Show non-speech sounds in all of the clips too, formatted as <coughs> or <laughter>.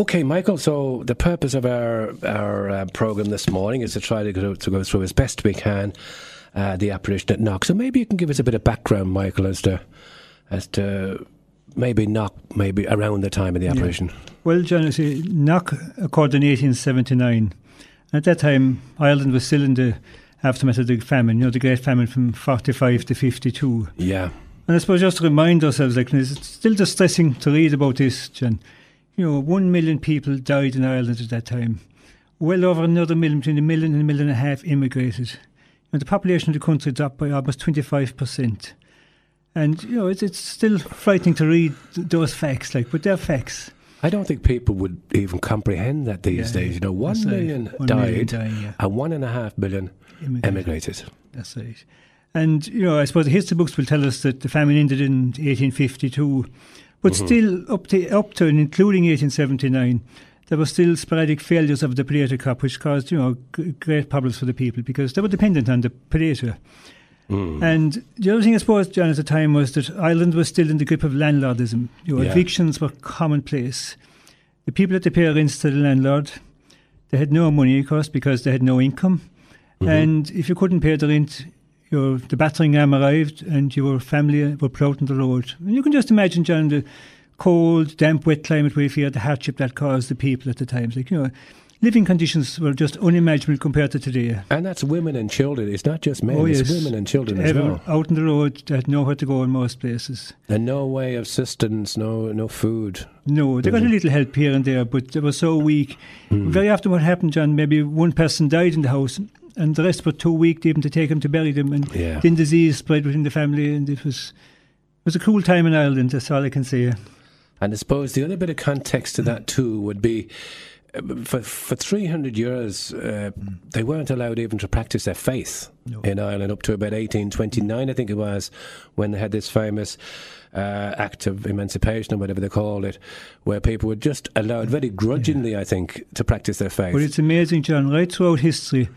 Okay, Michael. So the purpose of our our uh, program this morning is to try to go, to go through as best we can uh, the apparition at Knock. So maybe you can give us a bit of background, Michael, as to as to maybe Knock, maybe around the time of the apparition. Yeah. Well, John, see, Knock occurred in 1879. At that time, Ireland was still in the aftermath of the famine, you know, the Great Famine from 45 to 52. Yeah. And I suppose just to remind ourselves, like, it's still distressing to read about this, John. You know, one million people died in Ireland at that time. Well over another million, between a million and a million and a half immigrated. And the population of the country dropped by almost 25%. And, you know, it's, it's still frightening to read those facts, like, but they're facts. I don't think people would even comprehend that these yeah, days. You know, one million right. one died million dying, yeah. and one and a half million emigrated. emigrated. That's right. And, you know, I suppose the history books will tell us that the famine ended in 1852, but mm-hmm. still up to, up to and including 1879, there were still sporadic failures of the Predator crop, which caused, you know, g- great problems for the people because they were dependent on the Predator. Mm. And the other thing, I suppose, John, at the time was that Ireland was still in the grip of landlordism. You know, yeah. evictions were commonplace. The people had to pay rents to the landlord. They had no money, of course, because they had no income. Mm-hmm. And if you couldn't pay the rent, your the battering ram arrived and your family were put out on the road. And you can just imagine, John, the cold, damp, wet climate where you feel the hardship that caused the people at the time. Like, you know, living conditions were just unimaginable compared to today. And that's women and children. It's not just men. Oh, yes. It's women and children as well. Out on the road, they had nowhere to go in most places. And no way of sustenance, no no food. No, they got a little help here and there, but they were so weak. Mm. Very often, what happened, John, maybe one person died in the house, and the rest were too weak even to take them to bury them, and yeah. then disease spread within the family, and it was it was a cruel time in Ireland. That's all I can say. And I suppose the other bit of context to that too would be for for 300 years, uh, they weren't allowed even to practice their faith no. in Ireland up to about 1829, I think it was, when they had this famous uh, act of emancipation or whatever they called it, where people were just allowed very grudgingly, yeah. I think, to practice their faith. But it's amazing, John, right throughout history,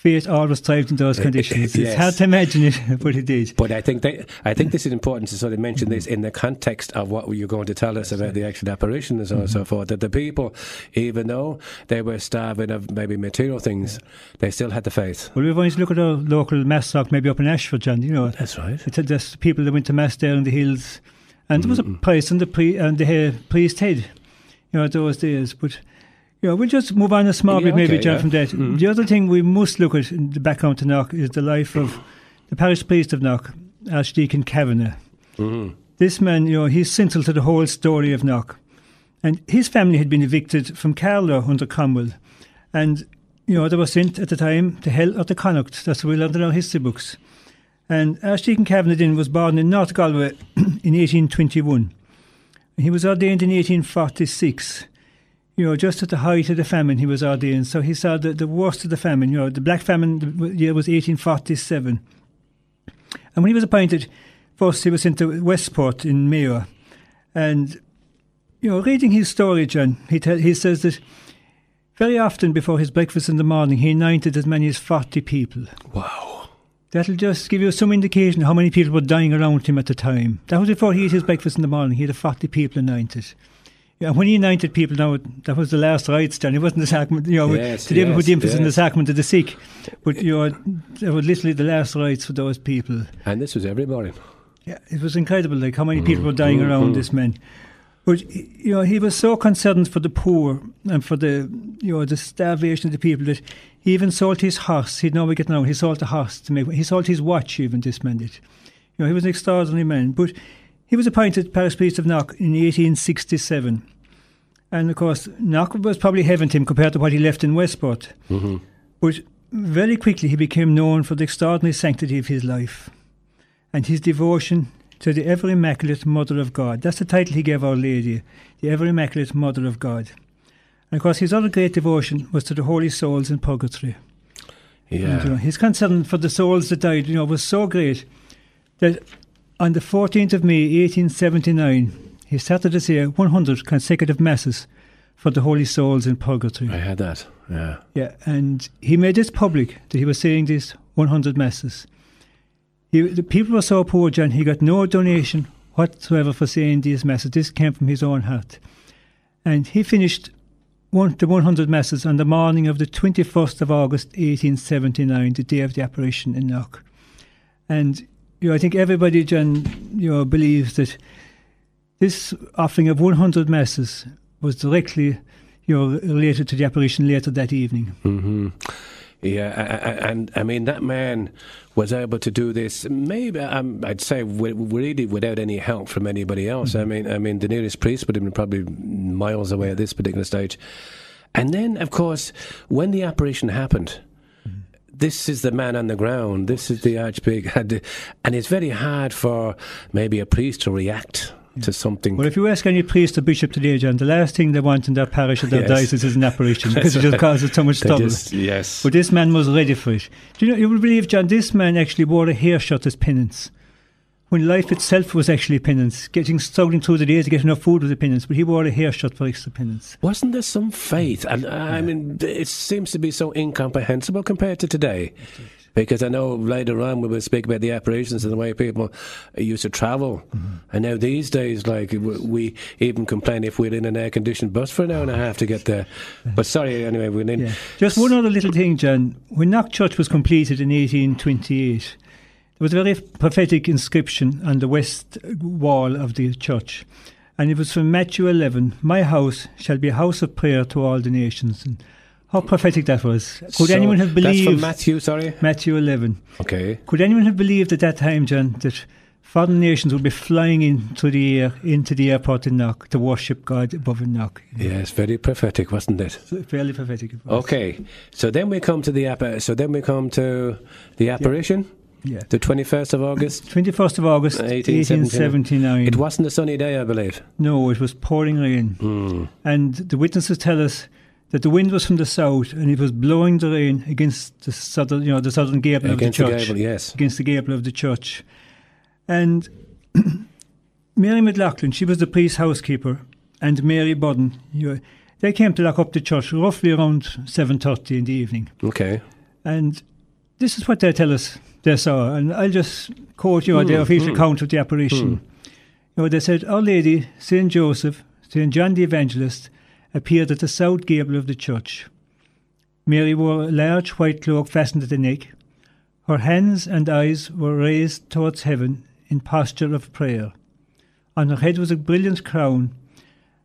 Faith always thrived in those conditions. yes. It's hard to imagine it, <laughs> but it did. But I think they, I think this is important to sort of mention mm-hmm. this in the context of what you're going to tell us about the actual apparition and so on and so mm-hmm. forth. That the people, even though they were starving of maybe material things, yeah. they still had the faith. Well, we've always look at our local mass talk, maybe up in Ashford, John. You know, that's right. It's just people that went to mass there in the hills, and mm-hmm. there was a mm-hmm. on the pre and the priest head. You know, those days, but yeah, we'll just move on a small yeah, bit, maybe, okay, John, yeah. from that. Mm-hmm. The other thing we must look at in the background to Knock is the life of the parish priest of Knock, Archdeacon Kavanagh. Mm-hmm. This man, you know, he's central to the whole story of Knock. And his family had been evicted from Carlow under Cromwell. And, you know, they were sent at the time to hell or to Connacht. That's what we learned in our history books. And Archdeacon Kavanagh was born in North Galway <clears throat> in 1821. He was ordained in 1846 you know, just at the height of the famine, he was ordained. So he saw the, the worst of the famine. You know, the Black Famine the year was 1847. And when he was appointed, first he was sent to Westport in Mayo. And, you know, reading his story, John, he, tell, he says that very often before his breakfast in the morning, he anointed as many as 40 people. Wow. That'll just give you some indication how many people were dying around him at the time. That was before he ate his breakfast in the morning. He had 40 people anointed. Yeah, when he anointed people, now that was the last rites, John. It wasn't the sacrament. You know, yes, today yes, we put the emphasis yes. in the sacrament of the sick, but you know, it was literally the last rites for those people. And this was every morning. Yeah, it was incredible. Like how many people were dying mm, around mm. this man. But you know, he was so concerned for the poor and for the you know the starvation of the people that he even sold his horse. He'd never get out. He sold the horse to make. He sold his watch. Even this man did. You know, he was an extraordinary man. But he was appointed parish priest of Knock in 1867. And of course, Knock was probably heaven to him compared to what he left in Westport. Mm-hmm. But very quickly he became known for the extraordinary sanctity of his life and his devotion to the ever immaculate Mother of God. That's the title he gave Our Lady, the ever immaculate Mother of God. And of course, his other great devotion was to the holy souls in purgatory. Yeah. And, you know, his concern for the souls that died, you know, was so great that on the 14th of May 1879, he started to say 100 consecutive masses for the holy souls in purgatory. I had that, yeah. Yeah, and he made this public that he was saying these 100 masses. He, the people were so poor, John, he got no donation whatsoever for saying these masses. This came from his own heart. And he finished one, the 100 masses on the morning of the 21st of August 1879, the day of the apparition in Knock. And you know, I think everybody, John, you know, believes that this offering of 100 masses was directly, you know, related to the apparition later that evening. Mm-hmm. Yeah, and I mean that man was able to do this. Maybe um, I'd say really without any help from anybody else. Mm-hmm. I mean, I mean the nearest priest would have been probably miles away at this particular stage. And then, of course, when the apparition happened. This is the man on the ground. This is the archbishop, <laughs> and it's very hard for maybe a priest to react to hmm. something. Well, if you ask any priest or bishop today, John, the last thing they want in their parish or their <laughs> yes. diocese is an apparition <laughs> because it just causes so much trouble. Just, yes. But this man was ready for it. Do you know? You believe, John, this man actually wore a hair shirt as penance. When life itself was actually penance, getting struggling through the day to get enough food was a penance, but he wore a hair for extra penance. Wasn't there some faith? And uh, I mean, it seems to be so incomprehensible compared to today. Because I know later on we will speak about the apparitions and the way people used to travel. Mm-hmm. And now these days, like, we even complain if we're in an air conditioned bus for an hour and a half to get there. <laughs> But sorry, anyway, we're in. Yeah. Just one other little thing, John. When Knock Church was completed in 1828, there was a very prophetic inscription on the west wall of the church. And it was from Matthew 11 My house shall be a house of prayer to all the nations. And how prophetic that was. Could so anyone have believed. That's from Matthew, sorry? Matthew 11. Okay. Could anyone have believed at that time, John, that foreign nations would be flying into the air, into the airport in Knock to worship God above in Knock? Yes, very prophetic, wasn't it? Fairly prophetic. Okay. So then we come to the so then we come to the apparition. Yeah. Yeah. The 21st of August? 21st of August, 1879. It wasn't a sunny day, I believe. No, it was pouring rain. Mm. And the witnesses tell us that the wind was from the south and it was blowing the rain against the southern, you know, the southern gable against of the church. The gable, yes. Against the gable of the church. And <clears throat> Mary McLaughlin, she was the priest's housekeeper, and Mary Budden, you know, they came to lock up the church roughly around 7.30 in the evening. Okay. And this is what they tell us they saw. And I'll just quote you mm, their official mm, account of the apparition. Mm. You know, they said, Our Lady, St. Joseph, St. John the Evangelist, appeared at the south gable of the church. Mary wore a large white cloak fastened at the neck. Her hands and eyes were raised towards heaven in posture of prayer. On her head was a brilliant crown,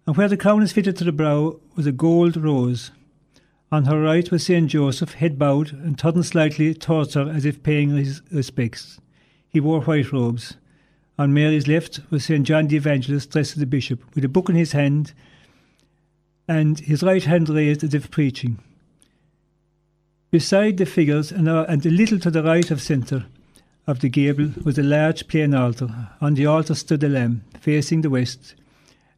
and where the crown is fitted to the brow was a gold rose. On her right was Saint Joseph, head bowed and turned slightly towards her as if paying his respects. He wore white robes. On Mary's left was Saint John the Evangelist, dressed as a bishop, with a book in his hand and his right hand raised as if preaching. Beside the figures, and, uh, a little to the right of centre of the gable, was a large plain altar. On the altar stood a lamb, facing the west,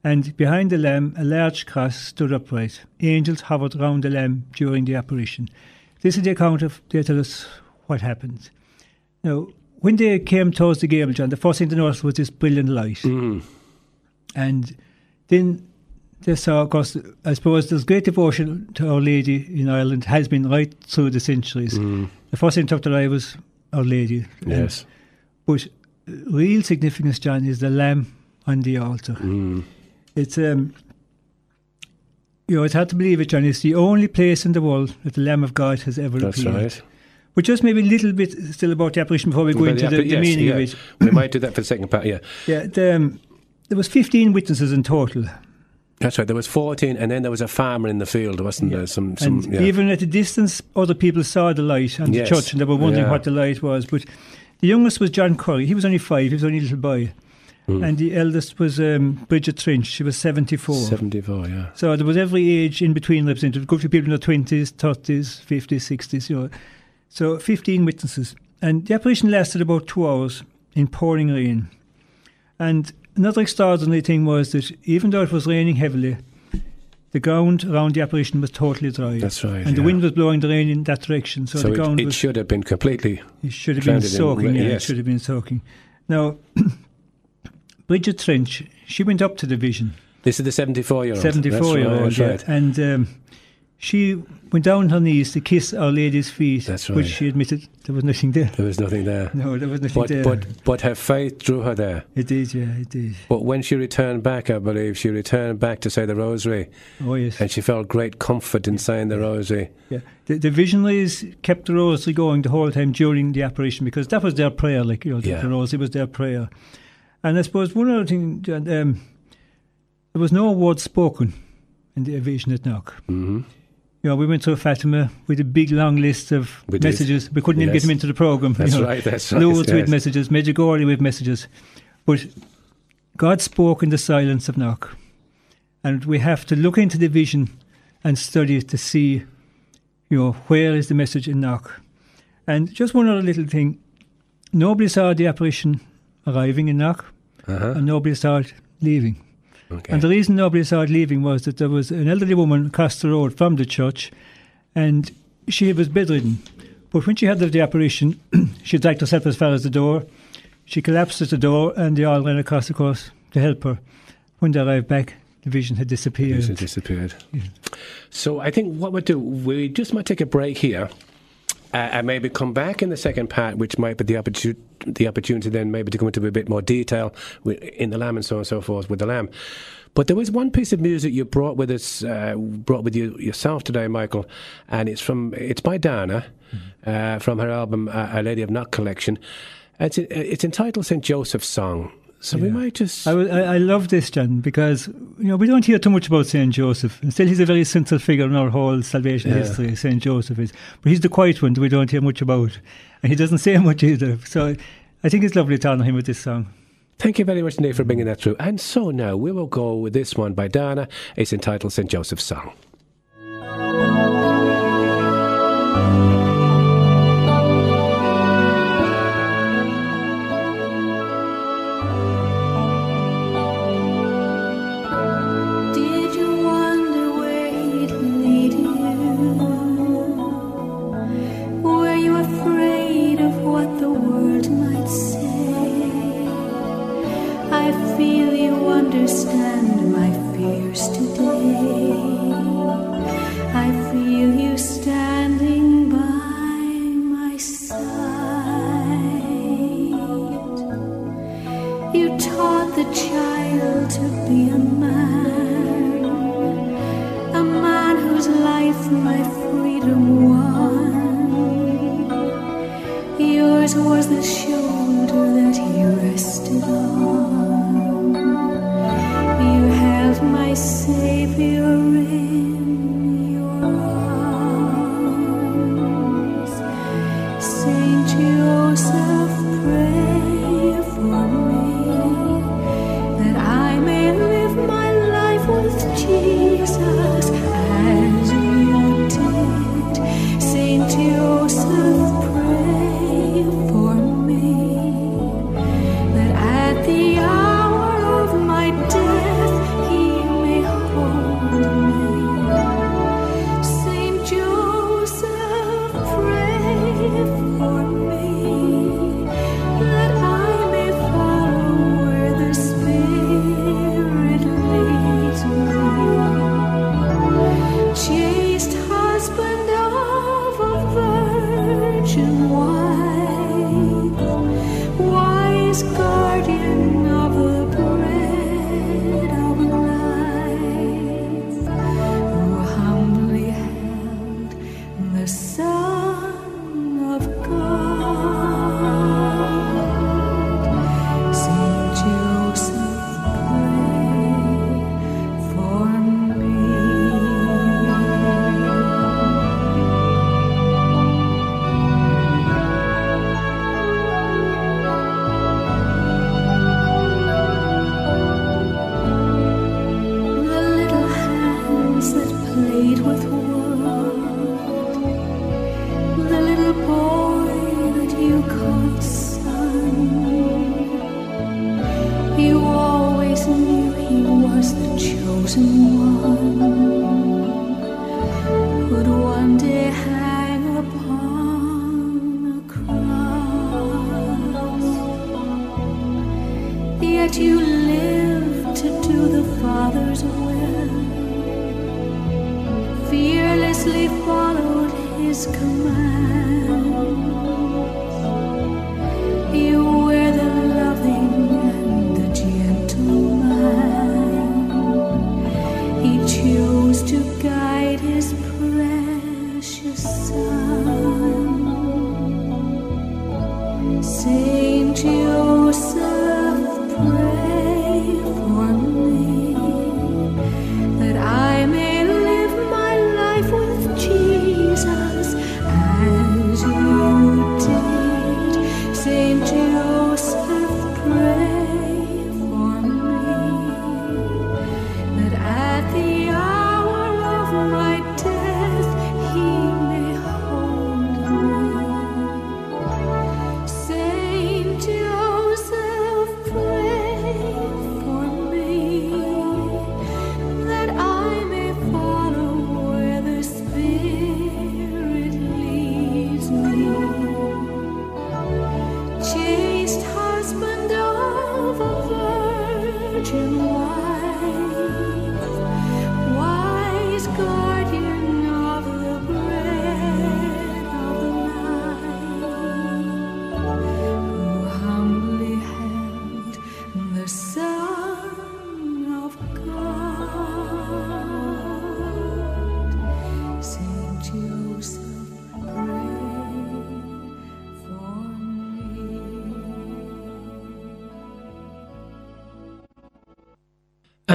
and behind the lamb a large cross stood upright. Angels hovered round the lamb during the apparition. This is the account of, they tell us what happened. Now, when they came towards the gable, John, the first thing to notice was this brilliant light. Mm. And then this, uh, of course, I suppose there's great devotion to Our Lady in Ireland, has been right through the centuries. Mm. The first thing took the eye was Our Lady. Yes. but real significance, John, is the lamb on the altar. Mm. It's, um, you know, it's hard to believe it, John. It's the only place in the world that the Lamb of God has ever That's appeared. That's right. But just maybe a little bit still about the apparition before we go into the, the, yes, meaning yeah. of it. we might do that for the second part, yeah. <coughs> Yeah, the, um, there was 15 witnesses in total that's right. There was 14, and then there was a farmer in the field, wasn't yeah. there? Some, some yeah. Even at a distance, other people saw the light and yes. the church and they were wondering yeah. what the light was. But the youngest was John Curry. He was only five, he was only a little boy. Mm. And the eldest was um, Bridget Trench. She was 74. 74, yeah. So there was every age in between represented. A good few people in their 20s, 30s, 50s, 60s, you know. So 15 witnesses. And the apparition lasted about two hours in pouring rain. And Another extraordinary thing was that even though it was raining heavily, the ground around the apparition was totally dry. That's right. And yeah. the wind was blowing the rain in that direction. So, so the ground it, was, should have been completely. It should have been soaking. yeah, yes. it should have been soaking. Now, <clears throat> Bridget Trench, she went up to the vision. This is the 74 year old. 74 year old, yeah. And um, she went down on her knees to kiss Our Lady's feet. That's right. Which she admitted there was nothing there. There was nothing there. No, there was nothing but, there. But, but her faith drew her there. It did, yeah, it did. But when she returned back, I believe, she returned back to say the rosary. Oh, yes. And she felt great comfort in saying the rosary. Yeah. The, the visionaries kept the rosary going the whole time during the apparition because that was their prayer, like, you know, the, Yeah. the rosary was their prayer. And I suppose one other thing, um, there was no word spoken in the vision at Knock. hmm You know, we went to Fatima with a big long list of We did. messages. We couldn't even get them into the program. That's you know. right, that's right, Loads with yes. messages, Medjugorje with messages. But God spoke in the silence of Knock. And we have to look into the vision and study it to see, you know, where is the message in Knock. And just one other little thing. Nobody saw the apparition arriving in Knock, Uh-huh. and nobody started leaving. Okay. And the reason nobody started leaving was that there was an elderly woman across the road from the church, and she was bedridden. But when she had the apparition, <clears throat> she dragged herself as far as the door. She collapsed at the door, and they all ran across the course to help her. When they arrived back, the vision had disappeared. Vision disappeared. So I think what we'll do, we just might take a break here. Uh, and maybe come back in the second part, which might be the opportunity, the opportunity then maybe to go into a bit more detail with, in the lamb and so on and so forth with the lamb. But there was one piece of music you brought with us, uh, brought with you yourself today, Michael, and it's from it's by Dana uh, from her album uh, "A Lady of Knock" collection. It's it's entitled Saint Joseph's Song. So we might just I, I, I love this, John, because you know we don't hear too much about Saint Joseph. And still, he's a very central figure in our whole salvation Yeah. history. Saint Joseph is, but he's the quiet one that we don't hear much about, and he doesn't <laughs> say much either. So, I think it's lovely to honour him with this song. Thank you very much, Nate, for bringing that through. And so now we will go with this one by Dana. It's entitled St. Joseph's Song. The child to be a man, a man whose life my freedom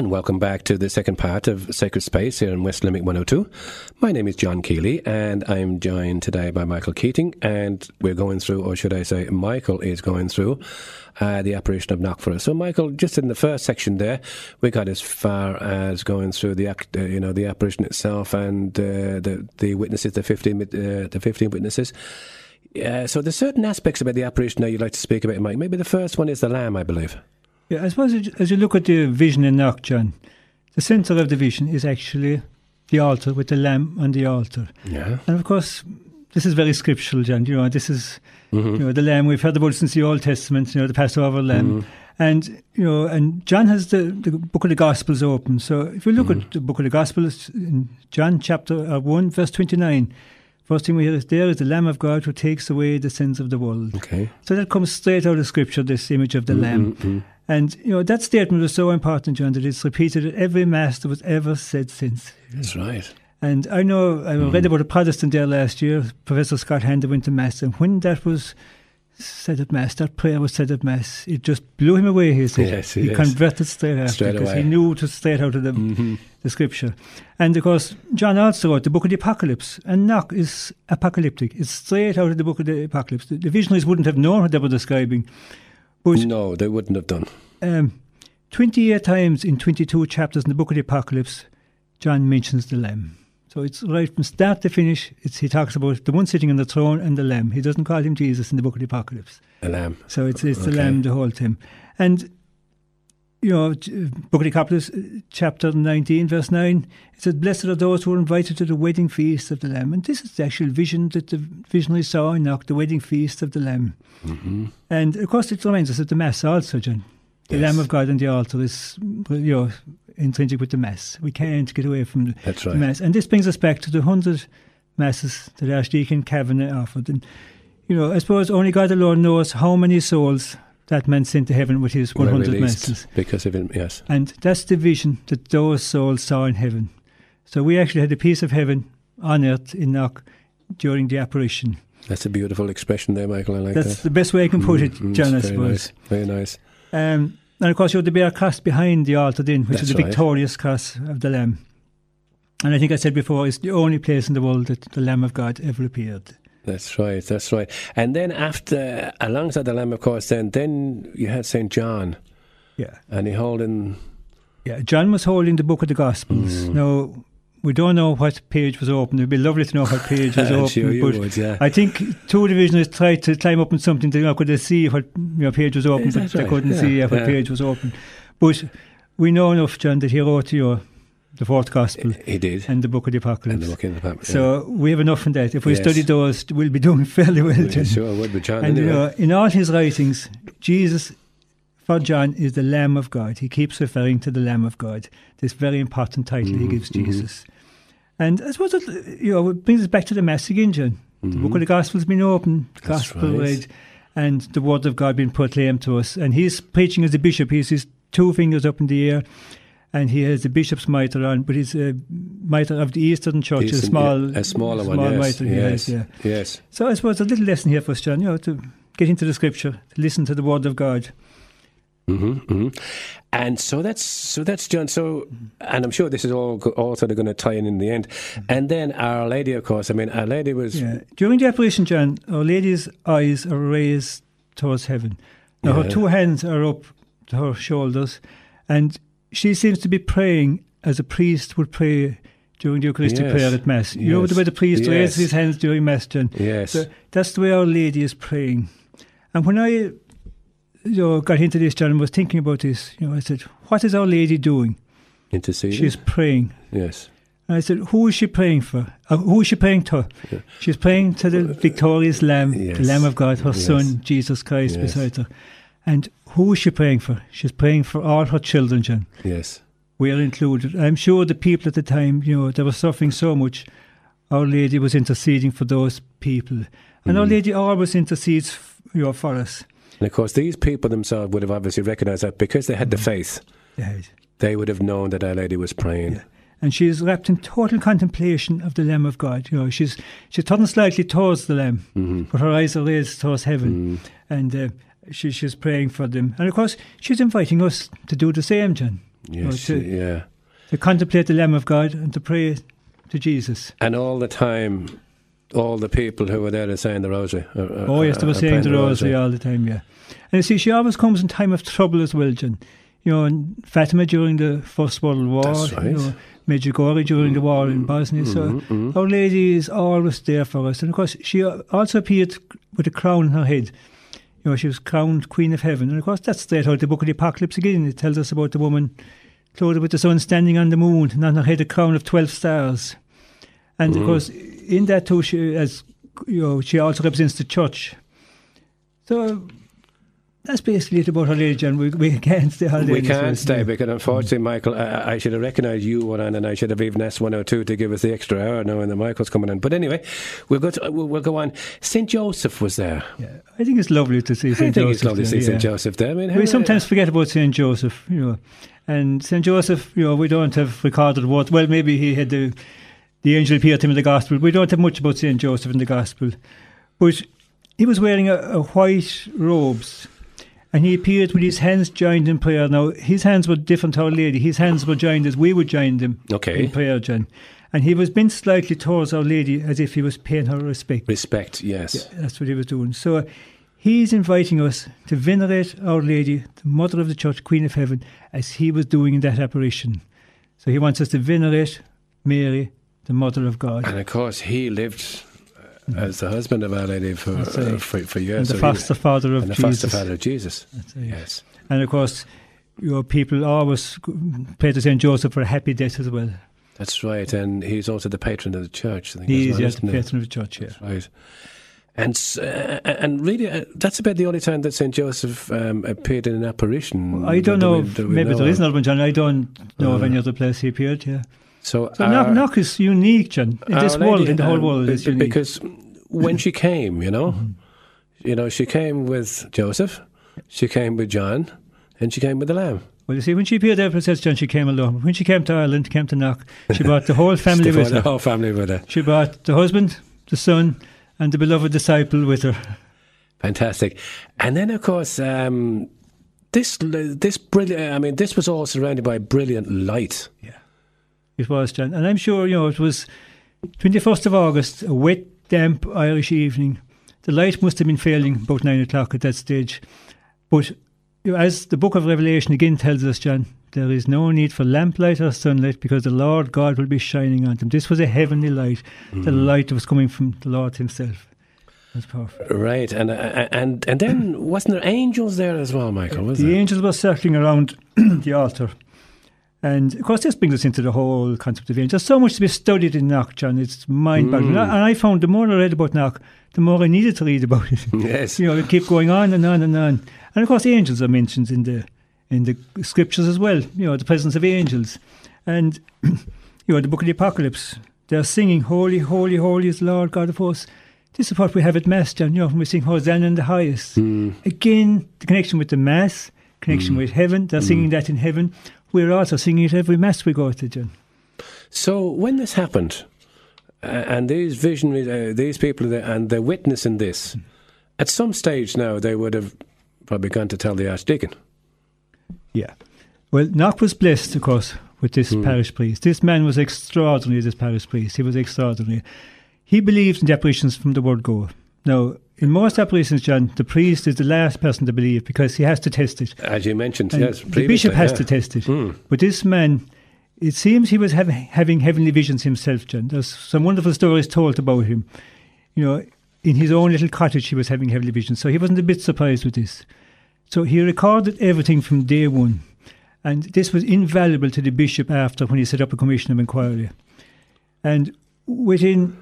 And welcome back to the second part of Sacred Space here in West Limerick 102. My name is John Keeley, and I'm joined today by Michael Keating, and we're going through, or should I say, Michael is going through uh, the apparition of Knockford. So, Michael, just in the first section there, we got as far as going through the, act- uh, you know, the apparition itself and uh, the the witnesses, the 15, uh, the 15 witnesses. So, there's certain aspects about the apparition that you'd like to speak about, Mike. Maybe the first one is the lamb, I believe. Yeah, I suppose as you- look at the vision in Knock, John, the centre of the vision is actually the altar with the lamb on the altar. Yeah. And of course, this is very scriptural, John. You know, this is Mm-hmm. you know the lamb we've heard about it since the Old Testament. You know, the Passover lamb, Mm-hmm. and you know, and John has the, the book of the Gospels open. So if you look Mm-hmm. at the book of the Gospels in John chapter uh, one, verse twenty nine. First thing we hear is there is the Lamb of God who takes away the sins of the world. Okay. So that comes straight out of Scripture, this image of the Lamb. And, you know, that statement was so important, John, that it's repeated at every Mass that was ever said since. That's right. And I know, I read about a Protestant there last year, Professor Scott Hander went to Mass, and when that was said at Mass, that prayer was said at Mass, it just blew him away, he said. Yes, he yes. converted straight after, Straight because away. Mm-hmm. he knew to straight out of the, the Scripture. And of course, John also wrote the book of the Apocalypse, and Knock is apocalyptic. It's straight out of the book of the Apocalypse. The, the visionaries wouldn't have known what they were describing. But No, they wouldn't have done. Um, 28 times in 22 chapters in the book of the Apocalypse, John mentions the Lamb. So it's right from start to finish. It's, he talks about the one sitting on the throne and the Lamb. He doesn't call him Jesus in the book of the Apocalypse. The lamb. So it's, it's the Lamb the whole time. And, you know, book of the Apocalypse, uh, chapter 19, verse 9, it says, Blessed are those who are invited to the wedding feast of the Lamb. And this is the actual vision that the visionary saw in Knock, the wedding feast of the Lamb. Mm-hmm. And of course, it reminds us of the Mass also, John. The Yes. Lamb of God on the altar is, you know, intrinsic with the Mass. We can't get away from the, That's the. Mass. And this brings us back to the 100 Masses that Archdeacon Kavanagh offered. And, you know, I suppose only God alone knows how many souls that man sent to heaven with his 100 released Masses. Because of it, yes. And that's the vision that those souls saw in heaven. So we actually had a piece of heaven on earth in Knock during the apparition. That's a beautiful expression there, Michael. I like that. That's that. the best way I can put it, Mm, John, I very suppose. Nice. Very nice. Um, and of course, you have the bare cross behind the altar, then, which That's is the right. victorious cross of the Lamb. And I think I said before, it's the only place in the world that the Lamb of God ever appeared. That's right. That's right. And then after, alongside the lamb, of course, then then you had Saint John, Yeah. and he holding. Yeah. John was holding the book of the Gospels. Mm. Now, we don't know what page was open. It'd be lovely to know what page was <laughs> open. sure but would, yeah. I think two divisioners tried to climb up on something to you know, could see what you know, page was open, Is but they right? couldn't Yeah, see what yeah. page was open. But we know enough, John, that he wrote you the fourth Gospel He did. and the book of the Apocalypse. And the book in the paper. So we have enough from that. If we Yes. study those, we'll be doing <laughs> fairly well. yeah. Sure would be John. And you anyway. know, in all his writings, Jesus, for John, is the Lamb of God. He keeps referring to the Lamb of God. This very important title he Mhm, gives mhm. Jesus. And I suppose it, you know it brings us back to the Mass again, John. The book of the Gospel's been opened, the Mm-hmm. That's Gospel right. read, and the Word of God being proclaimed to us. And he's preaching as a bishop. He has his two fingers up in the air, and he has the bishop's mitre on, but he's a mitre of the Eastern Church, a small, yeah, a smaller one. yes, mitre yes, has, yeah. yes. So I suppose a little lesson here for us, John, you know, to get into the Scripture, to listen to the Word of God. Hmm hmm And so that's so that's John. So, and I'm sure this is all all sort of going to tie in in the end. And then Our Lady, of course. I mean, Our Lady was Yeah. During the apparition, John, Our Lady's eyes are raised towards heaven. Now, her two hands are up to her shoulders, and she seems to be praying as a priest would pray during the Eucharistic Yes. prayer at Mass. You know Yes. the way the priest Yes. raises his hands during Mass, John? yes, So that's the way Our Lady is praying. And when I you know, got into this, John, and was thinking about this, you know, I said, what is Our Lady doing? interceding. She's praying. yes, And I said, who is she praying for? Uh, who is she praying to? Yeah. She's praying to the victorious Lamb, Yes. the Lamb of God, her Yes. Son, Jesus Christ, Yes. beside her. And who is she praying for? She's praying for all her children, John. yes, We are included. I'm sure the people at the time, you know, they were suffering so much. Our Lady was interceding for those people. And Our Mhm. Lady always intercedes, f- you know, for us. And of course, these people themselves would have obviously recognised that because they had the Mm. faith, Yes. they would have known that Our Lady was praying. Yeah. And she is wrapped in total contemplation of the Lamb of God. You know, she's she's turning slightly towards the Lamb, hmm but her eyes are raised towards heaven. Mm. and uh, she, she's praying for them. And of course, she's inviting us to do the same, John, Yes, to- yeah. to contemplate the Lamb of God and to pray to Jesus. And all the time, all the people who were there to saying the rosary. uh, uh, oh, yes, they were uh, saying the rosary all the time, yeah. And you see, she always comes in time of trouble as well, John. You know, in Fatima during the First World War, That's right. you know, Medjugorje during the war in Bosnia. So Mhm, mhm. Our Lady is always there for us. And of course, she also appeared with a crown on her head. You know, she was crowned Queen of Heaven. And of course, that's straight out of the book of the Apocalypse again. It tells us about the woman clothed with the sun standing on the moon, and on her head a crown of 12 stars. And Mhm. of course, in that too, she, as, you know, she also represents the church. So that's basically it about John. We, we can't stay. We can't stay because unfortunately, Michael, I, I should have recognised you one on, and I should have even asked one or two to give us the extra hour knowing that Michael's coming in. But anyway, we'll go. To, we'll, we'll go on. Saint Joseph was there. Yeah. I think it's lovely to see I St. think Joseph. it's lovely to see there, Saint. Joseph there. I mean, We sometimes forget about St. Joseph, you know. And St. Joseph, you know, we don't have recorded what, well, maybe he had the, the angel appeared to him in the Gospel. We don't have much about St. Joseph in the Gospel. But he was wearing a, a white robes and he appeared with his hands joined in prayer. Now, his hands were different to Our Lady. His hands were joined as we would join them Okay. in prayer, John. And he was bent slightly towards Our Lady as if he was paying her respect. Respect, yes. Yeah, that's what he was doing. So he's inviting us to venerate Our Lady, the Mother of the Church, Queen of Heaven, as he was doing in that apparition. So he wants us to venerate Mary, the Mother of God, And of course, he lived uh, as the husband of Our Lady for uh, for, for and years. the so he- foster father of and the Jesus. foster father of Jesus. Yes. And of course, your people always pray to Saint Joseph for a happy death as well. That's right. And he's also the patron of the church. I think He is well, yes, the he? patron of the church. Yeah. Right. And uh, and really, uh, that's about the only time that Saint Joseph um, appeared in an apparition. I don't know. we- maybe know there is of. another one, John. I don't know of Uh, any other place he appeared. Yeah. So, So our- Knock, Knock is unique, John. In this Lady, world, in the whole um, world, is unique. because when she came, you know, Mm-hmm. you know, she came with Joseph, she came with John, and she came with the Lamb. Well, you see, when she appeared there, Princess John, she came alone. When she came to Ireland, came to Knock, she brought the whole <laughs> family with her. the whole family with her. She brought the husband, the son, and the beloved disciple with her. Fantastic. And then, of course, um, this this brilliant. I mean, this was all surrounded by brilliant light. It was, John. And I'm sure, you know, it was 21st of August, a wet, damp Irish evening. The light must have been failing about nine o'clock at that stage. But you know, as the book of Revelation again tells us, John, there is no need for lamplight or sunlight because the Lord God will be shining on them. This was a heavenly light, the light that was coming from the Lord Himself. That's powerful. Right, and uh, and and then wasn't there angels there as well, Michael? Was the there? angels were circling around <clears throat> the altar. And of course, this brings us into the whole concept of angels. There's so much to be studied in Knock, John. It's mind boggling. Mm. And I found the more I read about Knock, the more I needed to read about it. <laughs> Yes. you know, it keep going on and on and on. And of course, angels are mentioned in the in the scriptures as well. You know, the presence of angels, and <clears throat> you know, the book of the Apocalypse they're singing, Holy, Holy, Holy is the Lord God of hosts. This is what we have at Mass, John, you know, when we sing Hosanna in the highest. Mm. Again, the connection with the Mass, connection mm. with heaven, they're mm. singing that in heaven. We're also singing it every Mass we go to, John. So when this happened, uh, and these visionaries, uh, these people, that- and they're witnessing this, at some stage now they would have probably gone to tell the archdeacon. Yeah. Well, Knock was blessed, of course, with this parish priest. This man was extraordinary, this parish priest. He was extraordinary. He believed in the apparitions from the word go. Now, in most apparitions, John, the priest is the last person to believe because he has to test it. As you mentioned, And yes, the bishop has yeah. to test it. Mm. But this man, it seems he was hav- having heavenly visions himself, John. There's some wonderful stories told about him. You know, in his own little cottage, he was having heavenly visions. So he wasn't a bit surprised with this. So he recorded everything from day one. And this was invaluable to the bishop after when he set up a commission of inquiry. And within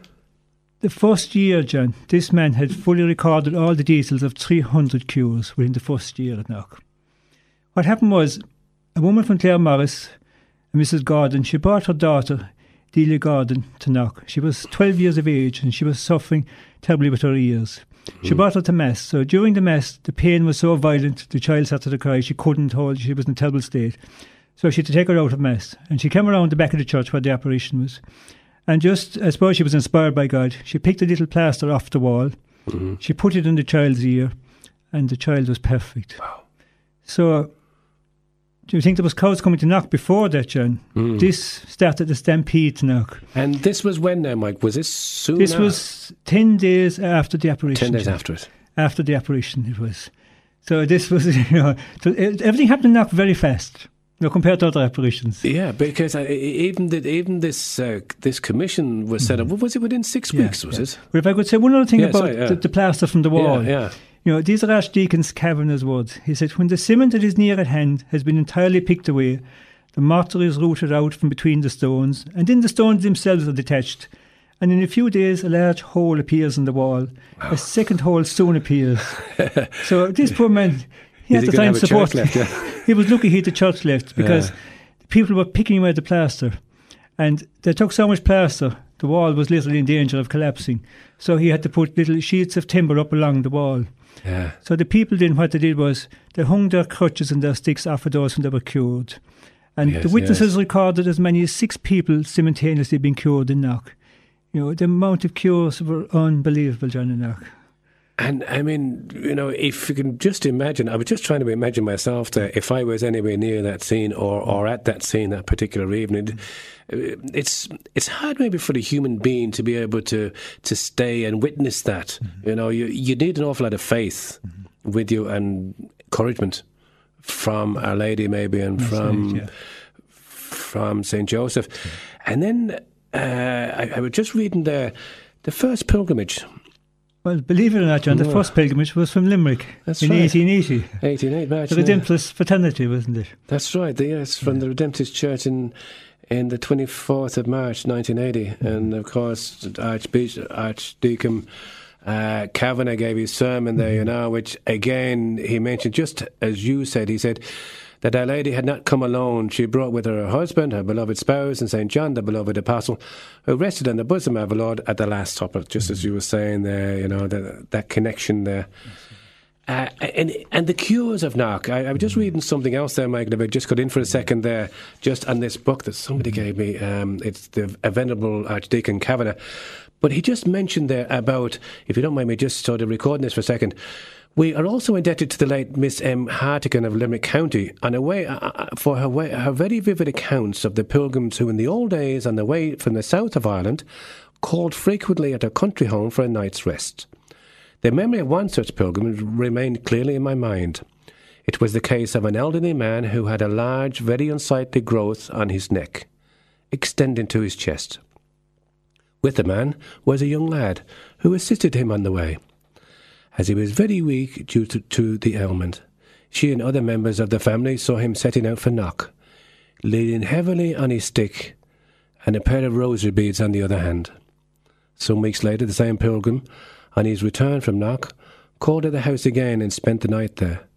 the first year, John, this man had fully recorded all the details of 300 cures within the first year at Knock. What happened was a woman from Claremorris, Mrs. Gordon, she brought her daughter, Delia Gordon, to Knock. She was 12 years of age and she was suffering terribly with her ears. She hmm. brought her to Mass. So during the Mass, the pain was so violent, the child started to cry. She couldn't hold, she was in a terrible state. So she had to take her out of Mass. And she came around the back of the church where the apparition was. And just, I suppose she was inspired by God, she picked a little plaster off the wall. Mm-hmm. She put it in the child's ear, and the child was perfect. So, do you think there was crowds coming to knock before that, John? Mm. This started the stampede to knock. And this was when now, Mike? Was this soon? This after? was 10 days after the apparition. ten days John. after it. After the apparition, it was. So this was, <laughs> you know, so it, everything happened in knock very fast, know, compared to other apparitions. Yeah, because I, even the, even this uh, this commission was set up. What was it within six Mm-hmm. Yeah, weeks? Was yeah. it? But if I could say one other thing Yeah, about sorry, the, the plaster from the wall. Yeah, yeah. You know, these are Archdeacon Kavanagh's words. He said, When the cement that is near at hand has been entirely picked away, the mortar is rooted out from between the stones, and then the stones themselves are detached. And in a few days, a large hole appears in the wall. A second hole soon appears. <laughs> so this poor man, he had to find support. left, yeah? <laughs> he was lucky he had the church left because Yeah. people were picking away the plaster. And they took so much plaster, the wall was literally in danger of collapsing. So he had to put little sheets of timber up along the wall. Yeah. So the people then what they did was they hung their crutches and their sticks off of those when they were cured. And Yes, the witnesses yes. recorded as many as six people simultaneously being cured in Knock. You know, the amount of cures were unbelievable, John in Knock. And I mean, you know, if you can just imagine, I was just trying to imagine myself there if I was anywhere near that scene or, or at that scene that particular evening. uh, It's it's hard maybe for the human being to be able to to stay and witness that. You know, you you need an awful lot of faith with you and encouragement from Our Lady maybe and from yeah. from Saint Joseph, and then uh, I, I was just reading the the first pilgrimage, Well, believe it or not, John, the Yeah. first pilgrimage was from Limerick That's in right. 1880. eighteen eight March. The yeah. Fraternity, wasn't it? That's right. the- Yes, from the Redemptorist Church in in the twenty fourth of March, nineteen eighty, and of course Archbishop Archdeacon. Uh, Kavanagh gave his sermon there, you know, which again he mentioned, just as you said, he said that Our Lady had not come alone. She brought with her her husband, her beloved spouse, and St. John, the beloved apostle, who rested on the bosom of our Lord at the Last Supper, just as you were saying there, you know, that, that connection there. Uh, and and the cures of knock. I, I was just reading something else there, Michael. If I just got in for a second there, just on this book that somebody gave me. Um, it's the a Venerable Archdeacon Kavanagh. But he just mentioned there about, if you don't mind me just sort of recording this for a second, we are also indebted to the late Miss M. Hartigan of Limerick County on a way, uh, uh, for her, way, her very vivid accounts of the pilgrims who, in the old days, on the way from the south of Ireland, called frequently at her country home for a night's rest. The memory of one such pilgrim remained clearly in my mind. It was the case of an elderly man who had a large, very unsightly growth on his neck, extending to his chest. With the man was a young lad who assisted him on the way. As he was very weak due to, to the ailment, she and other members of the family saw him setting out for Knock, leaning heavily on his stick and a pair of rosary beads on the other hand. Some weeks later, the same pilgrim, on his return from Knock, called at the house again and spent the night there.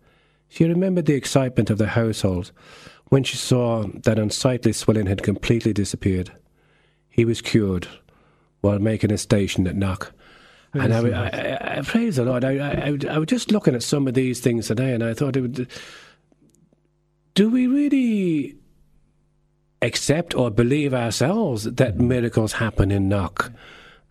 She remembered the excitement of the household when she saw that unsightly swelling had completely disappeared. He was cured, while making a station at Knock. And I, I, I, praise the Lord. I, I, I was just looking at some of these things today, and I thought, it would, do we really accept or believe ourselves that miracles happen in Knock?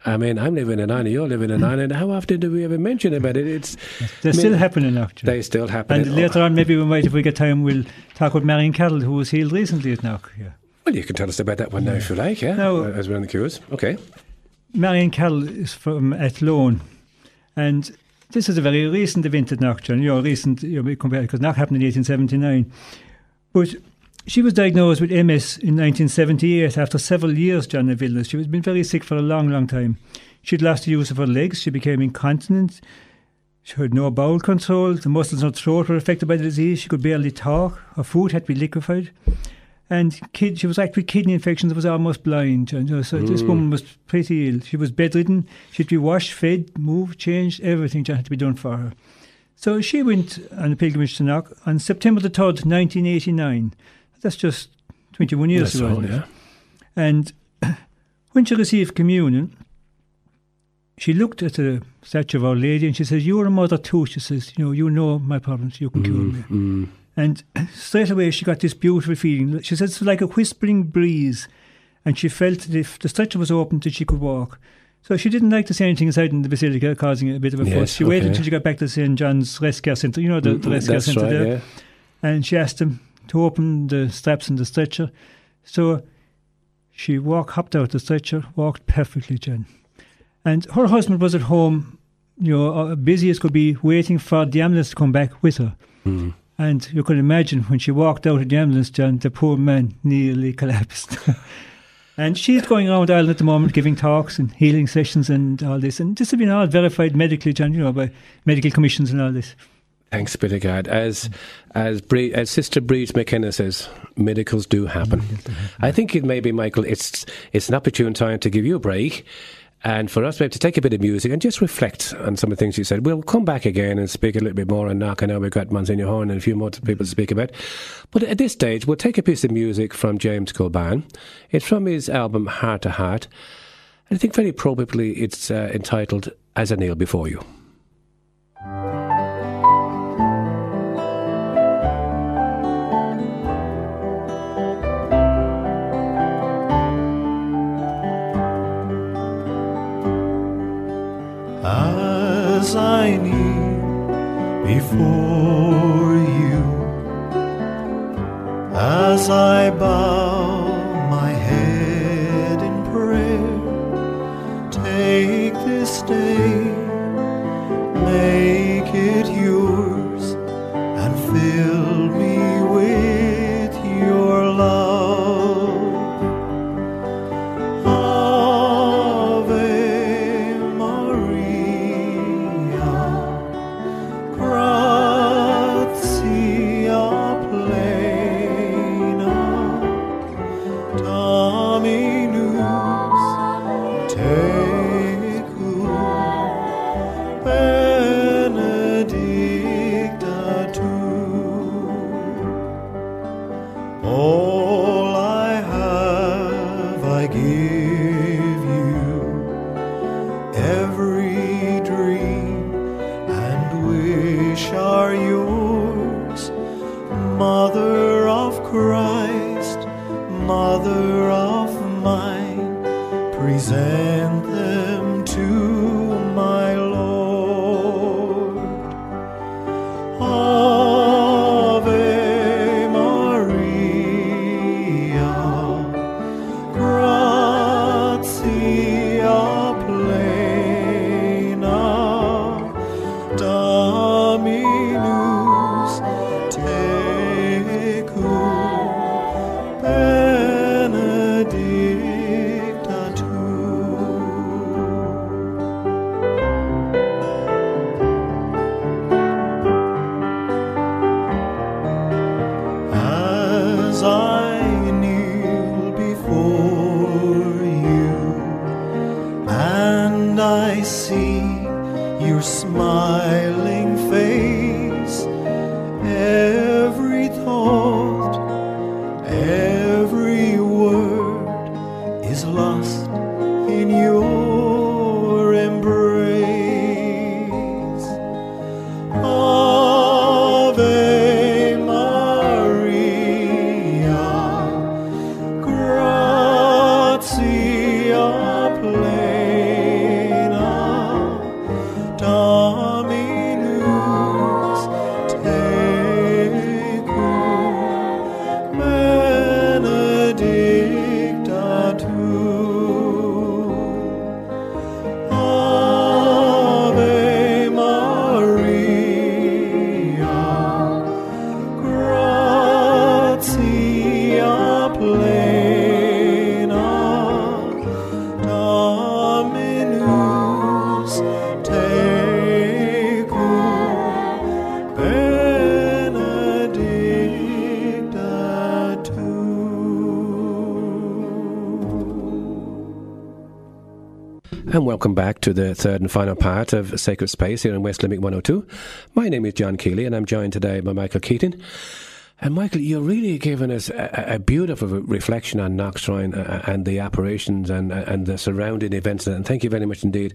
I mean, I'm living in Ireland, you're living in Ireland. How often do we ever mention about it? It's They're still happening actually. they still happen. and later on, maybe we might, if we get time, we'll talk with Marion Carroll, who was healed recently at Knock. Yeah. Well, you can tell us about that one now if you like, yeah. No. Uh, as we're on the queues. Okay. Marion Carroll is from Athlone, and this is a very recent event at Knock, You know, recent, you know, compared because Knock happened in 1879, but she was diagnosed with MS in 1978 after several years, John, of illness. She had been very sick for a long, long time. She'd lost the use of her legs. She became incontinent. She had no bowel control. The muscles in her throat were affected by the disease. She could barely talk. Her food had to be liquefied. And kid, she was actually kidney infections. Was almost blind. And, you know, so this woman was pretty ill. She was bedridden. She'd be washed, fed, moved, changed. Everything had to be done for her. So she went on a pilgrimage to Knock on September the 3rd, 1989. That's just 21 years That's ago. all, yeah. And <clears throat> when she received communion, she looked at the statue of Our Lady and she says, You're a mother too. She says, You know, you know my problems, you can cure me. Mm. And straight away she got this beautiful feeling. She said it's like a whispering breeze. And she felt that if the stretcher was open, that she could walk. So she didn't like to say anything inside in the basilica, causing a bit of a fuss. Yes, She waited until she got back to St. John's Rest Care Centre. You know, the, the Rest Care That's Centre right, there yeah. and she asked him to open the straps in the stretcher. So she walked, hopped out the stretcher, walked perfectly, Jen. And her husband was at home, you know, uh, busy as could be, waiting for the ambulance to come back with her. Mm. And you can imagine when she walked out of the ambulance, John, the poor man nearly collapsed. <laughs> and she's going around Ireland at the moment giving talks and healing sessions and all this. And this has been all verified medically, John, you know, by medical commissions and all this. Thanks be to God. As as Bree, as Sister Briege McKenna says, miracles do happen. I think it may be, Michael. It's it's an opportune time to give you a break, and for us maybe to take a bit of music and just reflect on some of the things you said. We'll come back again and speak a little bit more on knock. I know we've got Monsignor Horan and a few more people to speak about, but at this stage we'll take a piece of music from James Kilbane. It's from his album Heart to Heart, and I think very probably it's uh, entitled "As I Kneel Before You." Before you, as I bow my head in prayer, take this day, make them to the third and final part of Sacred Space here in West Limerick 102. My name is John Keeley and I'm joined today by Michael Keating. And Michael, you're really giving us a, a beautiful reflection on Knock Shrine uh, and the apparitions and, and the surrounding events. And thank you very much indeed.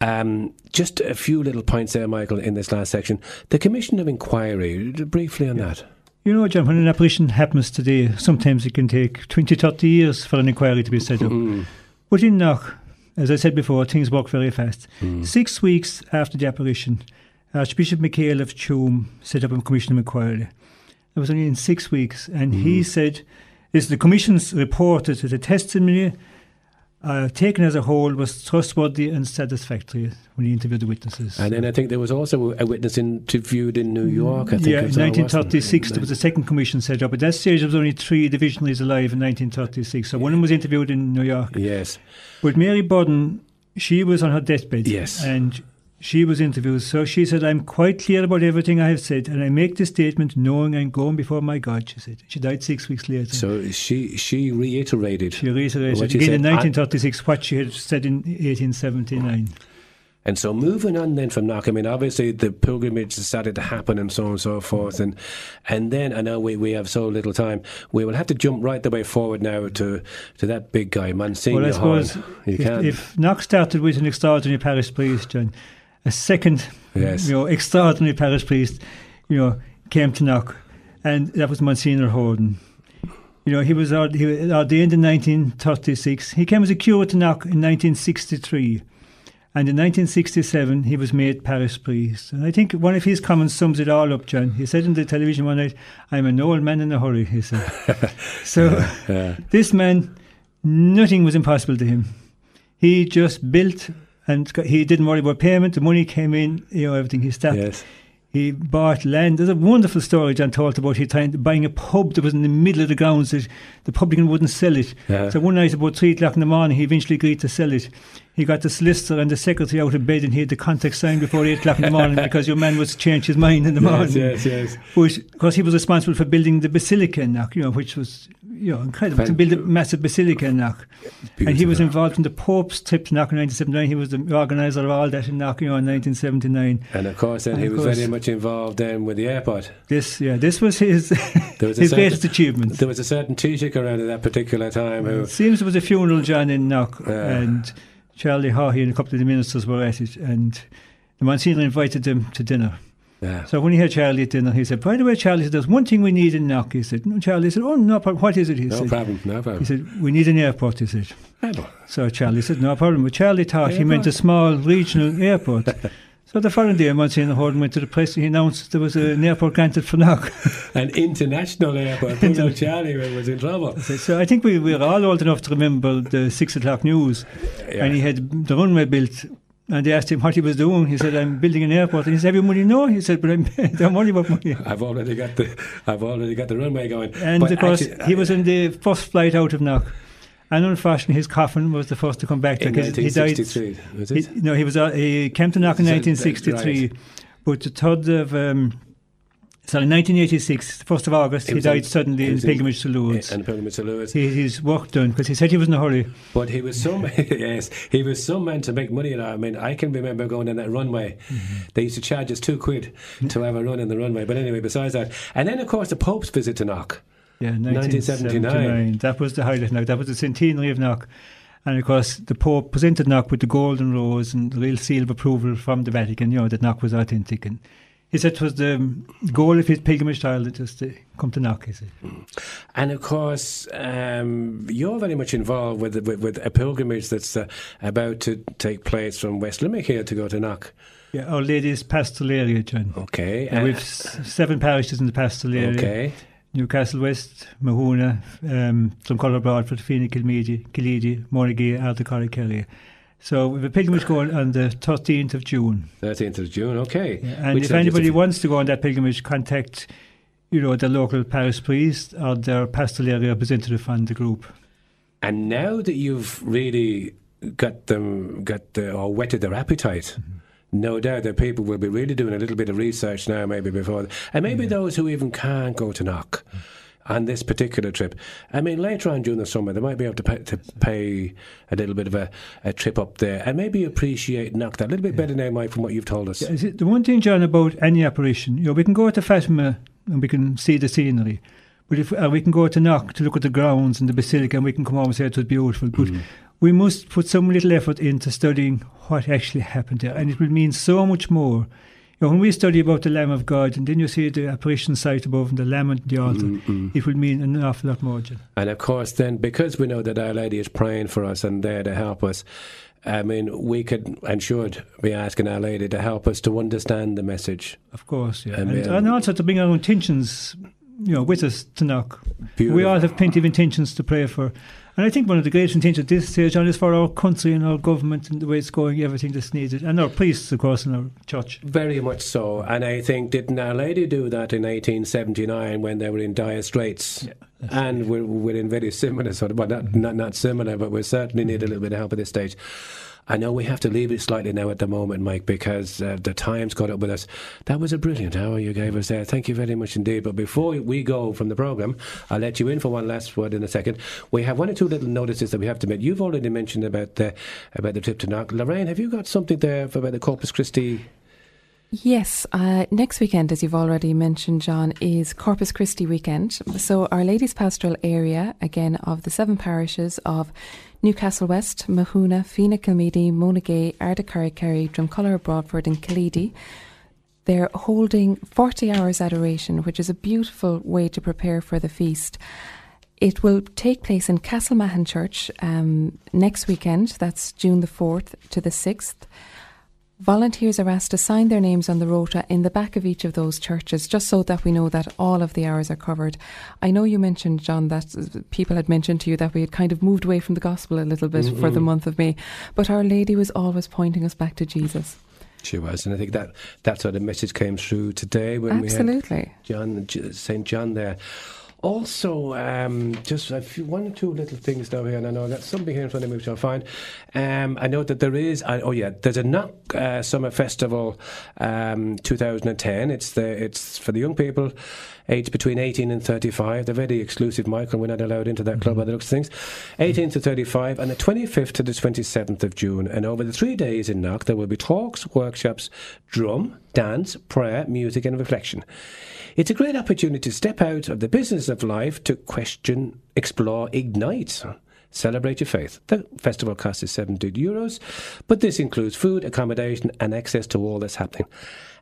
Um, just a few little points there, Michael, in this last section. The Commission of Inquiry, briefly on yeah. that. You know, John, when an apparition happens today, sometimes it can take 20, 30 years for an inquiry to be set up. Mm. But in Knock, as I said before, things work very fast. Mm. Six weeks after the apparition, Archbishop Michael of Tuam set up a commission of inquiry. It was only in six weeks, and mm. he said, "Is the commission's reported that the testimony uh, taken as a whole was trustworthy and satisfactory when he interviewed the witnesses. And then I think there was also a witness interviewed in New York. I think yeah, in 1936 there was a second commission set up. At that stage, there was only three divisionaries alive in 1936. So one of them was interviewed in New York. Yes. But Mary Borden, she was on her deathbed. Yes. And she was interviewed. So she said, I'm quite clear about everything I have said, and I make this statement knowing I'm going before my God, she said. She died six weeks later. So she she reiterated. She reiterated again said, in 1936 what she had said in 1879. And so moving on then from Knock, I mean, obviously the pilgrimage started to happen and so on and so forth. And and then I know we, we have so little time. We will have to jump right the way forward now to, to that big guy, Monsignor Well, I suppose if, if Knock started with an extraordinary parish priest, John, a second, yes. you know, extraordinary parish priest, you know, came to Knock, and that was Monsignor Horan. You know, he was at he ordained in 1936. He came as a curate to Knock in 1963. And in 1967, he was made parish priest. And I think one of his comments sums it all up, John. He said in the television one night, I'm an old man in a hurry, he said. <laughs> so yeah, yeah. this man, nothing was impossible to him. He just built and he didn't worry about payment. The money came in, you know, everything. He started. Yes. He bought land. There's a wonderful story John told about he trying buying a pub that was in the middle of the grounds that the publican wouldn't sell it. Yeah. So one night about three o'clock in the morning, he eventually agreed to sell it. He got the solicitor and the secretary out of bed, and he had the contract signed before eight o'clock in the <laughs> morning because your man was change his mind in the morning. Yes, yes, yes. Because he was responsible for building the basilica in Knock, you know, which was you know, incredible to build a massive basilica in Knock. And he was involved in the Pope's trip to Knock in 1979. He was the organizer of all that in Knock, you know, in 1979. And of course, then and he was course, very much involved then with the airport. This, yeah, this was his <laughs> there was his certain, greatest achievement. There was a certain Taoiseach around at that particular time who. It seems there was a funeral, John, in Knock, uh, and Charlie Haughey and a couple of the ministers were at it, and the Monsignor invited them to dinner. Yeah. So when he had Charlie at dinner, he said, By the way, Charlie, said, there's one thing we need in Knock. He said, No, Charlie said, Oh, no problem. What is it? He no said, problem, no problem. He said, We need an airport, he said. Airport. So Charlie said, No problem. But Charlie thought airport. he meant a small regional airport. <laughs> So the following day, Monsignor Horan went to the press and he announced there was an airport granted for Knock. <laughs> an international airport. Poor old Charlie was in trouble. So I think we were all old enough to remember the six o'clock news. Yeah. And he had the runway built and they asked him what he was doing. He said, "I'm building an airport." And he said, "Have you money?" No. He said, "But I'm <laughs> don't worry about money. I've already got the I've already got the runway going." And but of course, actually, he was uh, in the first flight out of Knock. And unfortunately, his coffin was the first to come back because he died. He, no, he was uh, he came to Knock in 1963, right. but the third of um, so in 1986, 1st of August, he died suddenly in pilgrimage to Lourdes. And pilgrimage to Lourdes. He, his work done because he said he was in a hurry. But he was some <laughs> yes, he was some man to make money. I mean, I can remember going on that runway. Mm-hmm. They used to charge us two quid to have a run in the runway. But anyway, besides that, and then of course the Pope's visit to Knock. Yeah, 1979. 1979. That was the highlight. Now that was the centenary of Knock. And of course, the Pope presented Knock with the golden rose and the real seal of approval from the Vatican, you know, that Knock was authentic. And he said it was the goal of his pilgrimage style that just to come to Knock, he said. And of course, um, you're very much involved with, with, with a pilgrimage that's uh, about to take place from West Limerick here to go to Knock. Yeah, Our Lady's pastoral area, John. Okay. Uh, we've seven parishes in the pastoral area. Okay. Newcastle West, Mahoonagh, um, Drumcollogher Broadford, Feenagh, Kilmeedy, Killeedy, Morrigay, Ardagh Kerry. So we have a pilgrimage going on the 13th of June. 13th of June, okay. Yeah, and Which if anybody wants to go on that pilgrimage, contact you know, the local parish priest or their pastoral area representative from the group. And now that you've really got them, got the, or whetted their appetite, mm-hmm. No doubt that people will be really doing a little bit of research now, maybe before, and maybe yeah. those who even can't go to Knock. Mm-hmm on this particular trip. I mean, later on during the summer, they might be able to pay, to pay a little bit of a, a trip up there and maybe appreciate Knock that a little bit better now, Mike, from what you've told us. Yeah, is it- the one thing, John, about any apparition, you know, we can go to Fatima and we can see the scenery, but if uh, we can go to Knock to look at the grounds and the basilica, and we can come home and say it was beautiful, but we must put some little effort into studying what actually happened there, and it will mean so much more. You know, when we study about the Lamb of God, and then you see the apparition site above and the Lamb on the altar, it will mean an awful lot more, John. And of course, then because we know that Our Lady is praying for us and there to help us, I mean, we could and should be asking Our Lady to help us to understand the message. Of course, yeah. And, And, and also to bring our intentions, you know, with us to knock. We all have plenty of intentions to pray for. And I think one of the greatest intentions at this stage, John, is for our country and our government and the way it's going, everything that's needed. And our priests, of course, in our church. Very much so. And I think, didn't Our Lady do that in 1879 when they were in dire straits? and we're, we're in very similar sort of, well, not, not, not similar, but we certainly need a little bit of help at this stage. I know we have to leave it slightly now at the moment, Mike, because uh, the time's caught up with us. That was a brilliant hour you gave us there. Thank you very much indeed. But before we go from the programme, I'll let you in for one last word in a second. We have one or two little notices that we have to make. You've already mentioned about the, about the trip to Knock. Lorraine, have you got something there for about the Corpus Christi? Yes, uh, next weekend, as you've already mentioned, John, is Corpus Christi weekend. So, Our Lady's Pastoral area, again, of the seven parishes of Newcastle West, Mahoonagh, Feenagh Kilmeedy, Ardacurry, Kerry, Drumcollogher, Broadford, and Killeedy. They're holding 40 hours adoration, which is a beautiful way to prepare for the feast. It will take place in Castlemahon Church um, next weekend. That's June the 4th to the 6th. Volunteers are asked to sign their names on the rota in the back of each of those churches, just so that we know that all of the hours are covered. I know you mentioned, John, that people had mentioned to you that we had kind of moved away from the gospel a little bit for the month of May, but Our Lady was always pointing us back to Jesus. She was, and I think that that's how the message came through today when we Absolutely. had John Saint John there. Also, um, just a few, one or two little things down here, and I know that's something here in front of me which I'll find. Um, I know that there is, I, oh yeah, there's a Knock uh, Summer Festival um, 2010. It's the it's for the young people aged between 18 and 35. They're very exclusive, Michael. We're not allowed into that club by the looks of things. 18 to 35, and the 25th to the 27th of June. And over the three days in Knock, there will be talks, workshops, drum, dance, prayer, music, and reflection. It's a great opportunity to step out of the business of life to question, explore, ignite. Celebrate your faith. The festival cost is 70 euros, but this includes food, accommodation, and access to all that's happening.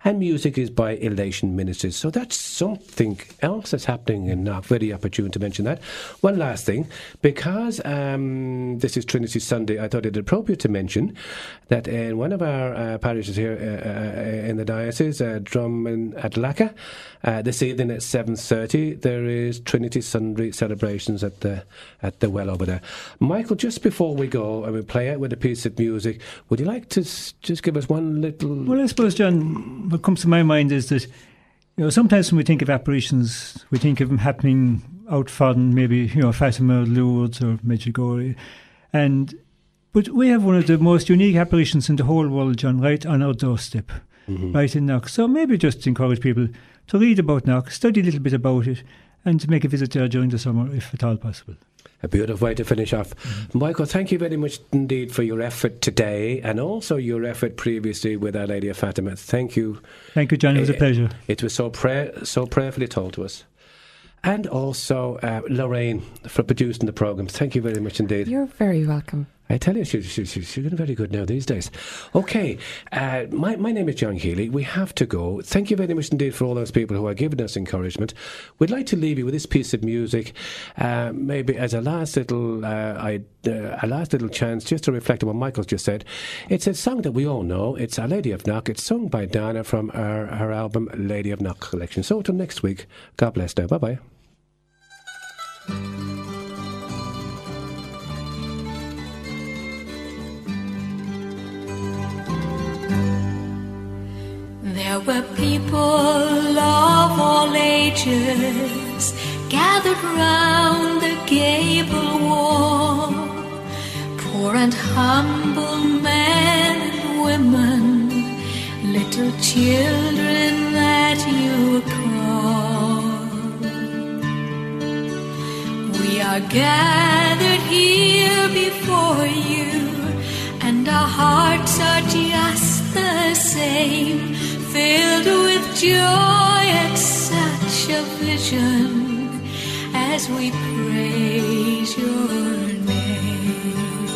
And music is by Elation Ministries. So that's something else that's happening and not very opportune to mention that. One last thing, because um, this is Trinity Sunday, I thought it appropriate to mention that in one of our uh, parishes here uh, uh, in the diocese, uh, Drum and Adlaka, uh, this evening at 7.30, there is Trinity Sunday celebrations at the at the well over there. Michael, just before we go and we play out with a piece of music, would you like to s- just give us one little... Well, I suppose, John, what comes to my mind is that, you know, sometimes when we think of apparitions, we think of them happening out further, maybe, you know, Fatima, Lourdes, or Medjugorje. And, but we have one of the most unique apparitions in the whole world, John, right on our doorstep, mm-hmm. right in Knock. So maybe just encourage people to read about Knock, study a little bit about it, and to make a visit there during the summer, if at all possible. A beautiful way to finish off. Michael, thank you very much indeed for your effort today and also your effort previously with Our Lady of Fatima. Thank you. Thank you, John. It was a Eh, pleasure. It was so prayer, so prayerfully told to us. And also uh, Lorraine for producing the programme. Thank you very much indeed. You're very welcome. I tell you, she, she, she, she's getting very good now these days. Okay, uh, my, my name is John Healy. We have to go. Thank you very much indeed for all those people who are giving us encouragement. We'd like to leave you with this piece of music, uh, maybe as a last little, uh, I, uh, a last little chance just to reflect on what Michael's just said. It's a song that we all know. It's Our Lady of Knock. It's sung by Dana from her, her album Lady of Knock collection. So until next week, God bless now. Bye bye. Were people of all ages gathered round the gable wall, poor and humble men and women, little children that you call. We are gathered here before you, and our hearts are just the same, filled with joy at such a vision as we praise your name.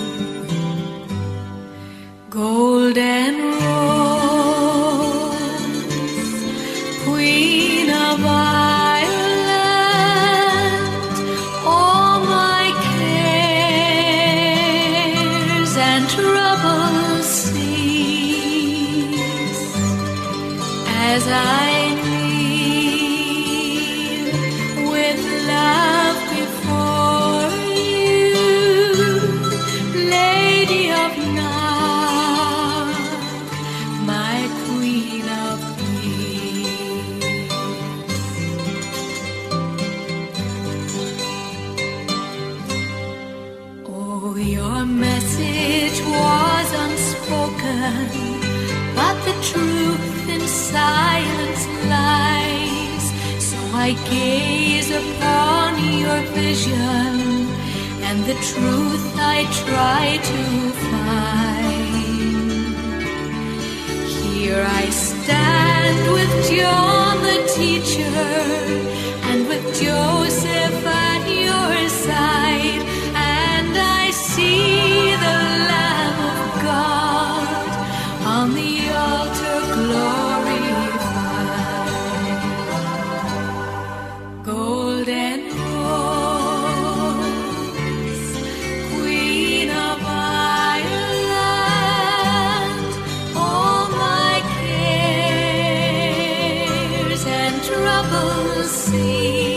Golden rose, vision, and the truth I try to find. Here I stand with John the teacher trouble see.